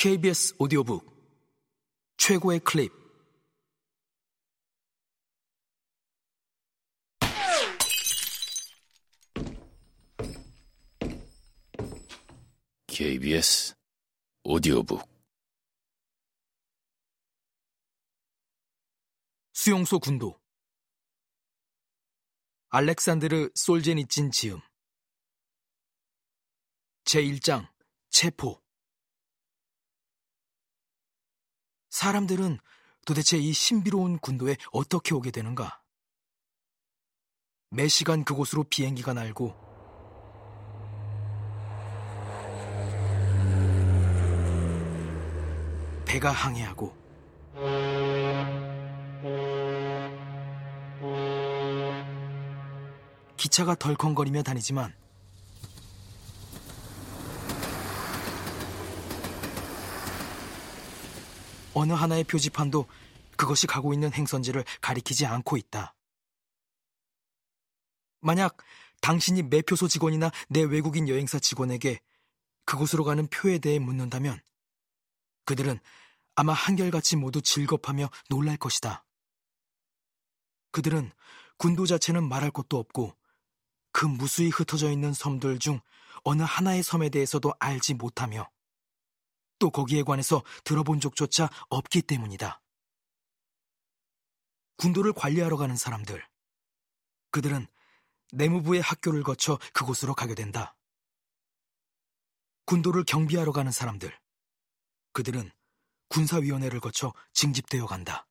KBS 오디오북 최고의 클립. KBS 오디오북. 수용소 군도. 알렉산드르 솔제니친 지음. 제1장 체포 사람들은 도대체 이 신비로운 군도에 어떻게 오게 되는가? 매 시간 그곳으로 비행기가 날고 배가 항해하고 기차가 덜컹거리며 다니지만 어느 하나의 표지판도 그것이 가고 있는 행선지를 가리키지 않고 있다. 만약 당신이 매표소 직원이나 내 외국인 여행사 직원에게 그곳으로 가는 표에 대해 묻는다면 그들은 아마 한결같이 모두 즐겁하며 놀랄 것이다. 그들은 군도 자체는 말할 것도 없고 그 무수히 흩어져 있는 섬들 중 어느 하나의 섬에 대해서도 알지 못하며 또 거기에 관해서 들어본 적조차 없기 때문이다. 군도를 관리하러 가는 사람들. 그들은 내무부의 학교를 거쳐 그곳으로 가게 된다. 군도를 경비하러 가는 사람들. 그들은 군사위원회를 거쳐 징집되어 간다.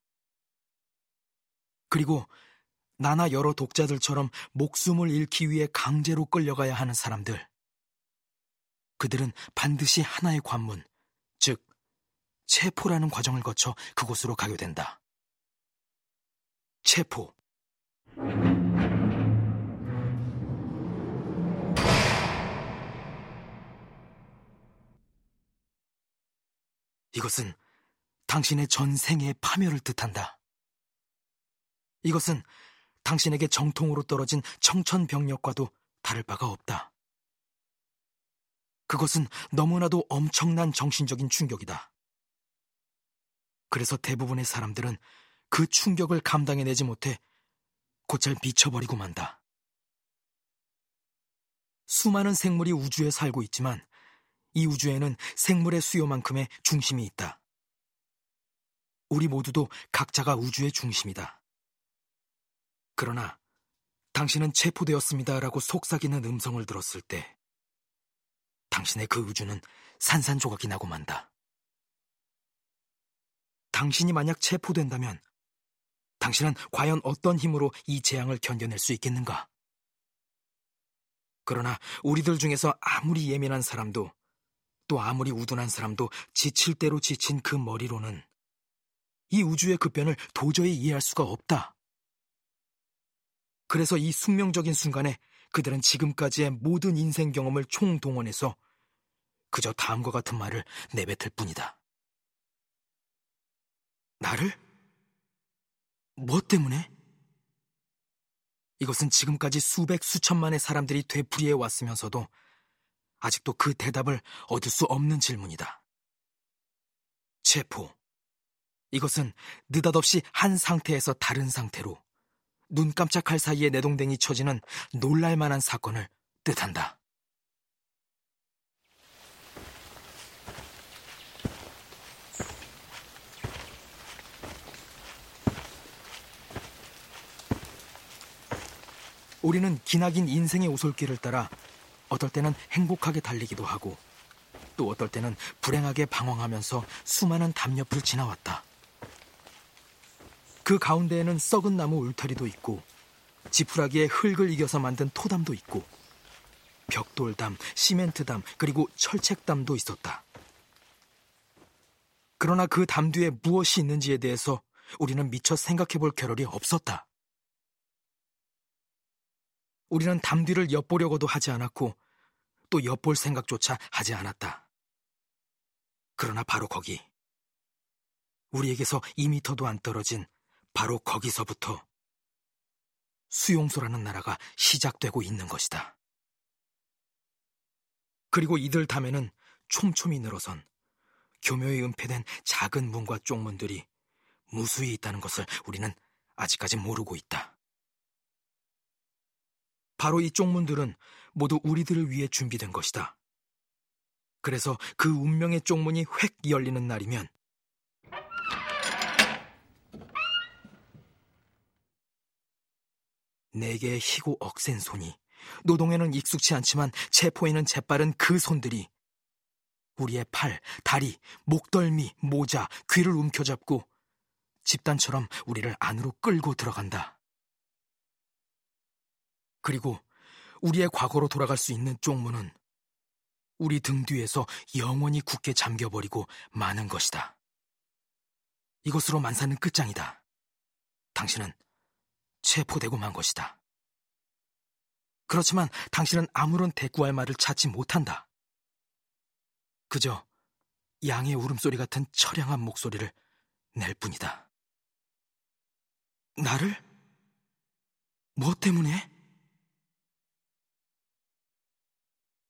그리고 나나 여러 독자들처럼 목숨을 잃기 위해 강제로 끌려가야 하는 사람들. 그들은 반드시 하나의 관문, 즉, 체포라는 과정을 거쳐 그곳으로 가게 된다. 체포. 이것은 당신의 전생의 파멸을 뜻한다. 이것은 당신에게 정통으로 떨어진 청천벽력과도 다를 바가 없다. 그것은 너무나도 엄청난 정신적인 충격이다. 그래서 대부분의 사람들은 그 충격을 감당해내지 못해 곧잘 미쳐버리고 만다. 수많은 생물이 우주에 살고 있지만 이 우주에는 생물의 수요만큼의 중심이 있다. 우리 모두도 각자가 우주의 중심이다. 그러나 당신은 체포되었습니다라고 속삭이는 음성을 들었을 때 당신의 그 우주는 산산조각이 나고 만다. 당신이 만약 체포된다면 당신은 과연 어떤 힘으로 이 재앙을 견뎌낼 수 있겠는가? 그러나 우리들 중에서 아무리 예민한 사람도 또 아무리 우둔한 사람도 지칠 대로 지친 그 머리로는 이 우주의 급변을 도저히 이해할 수가 없다. 그래서 이 숙명적인 순간에 그들은 지금까지의 모든 인생 경험을 총동원해서 그저 다음과 같은 말을 내뱉을 뿐이다. 나를? 뭐 때문에? 이것은 지금까지 수백 수천만의 사람들이 되풀이해 왔으면서도 아직도 그 대답을 얻을 수 없는 질문이다. 체포. 이것은 느닷없이 한 상태에서 다른 상태로 눈 깜짝할 사이에 내동댕이 쳐지는 놀랄만한 사건을 뜻한다. 우리는 기나긴 인생의 오솔길을 따라 어떨 때는 행복하게 달리기도 하고 또 어떨 때는 불행하게 방황하면서 수많은 담옆을 지나왔다. 그 가운데에는 썩은 나무 울타리도 있고 지푸라기에 흙을 이겨서 만든 토담도 있고 벽돌담, 시멘트담, 그리고 철책담도 있었다. 그러나 그 담 뒤에 무엇이 있는지에 대해서 우리는 미처 생각해 볼 겨를이 없었다. 우리는 담 뒤를 엿보려고도 하지 않았고 또 엿볼 생각조차 하지 않았다. 그러나 바로 거기 우리에게서 2미터도 안 떨어진 바로 거기서부터 수용소라는 나라가 시작되고 있는 것이다. 그리고 이들 담에는 촘촘히 늘어선 교묘히 은폐된 작은 문과 쪽문들이 무수히 있다는 것을 우리는 아직까지 모르고 있다. 바로 이 쪽문들은 모두 우리들을 위해 준비된 것이다. 그래서 그 운명의 쪽문이 획 열리는 날이면 네 개의 희고 억센 손이 노동에는 익숙치 않지만 체포에는 재빠른 그 손들이 우리의 팔, 다리, 목덜미, 모자, 귀를 움켜잡고 집단처럼 우리를 안으로 끌고 들어간다. 그리고 우리의 과거로 돌아갈 수 있는 쪽문은 우리 등 뒤에서 영원히 굳게 잠겨버리고 마는 것이다. 이것으로 만사는 끝장이다. 당신은 체포되고 만 것이다. 그렇지만 당신은 아무런 대꾸할 말을 찾지 못한다. 그저 양의 울음소리 같은 처량한 목소리를 낼 뿐이다. 나를? 무엇 때문에?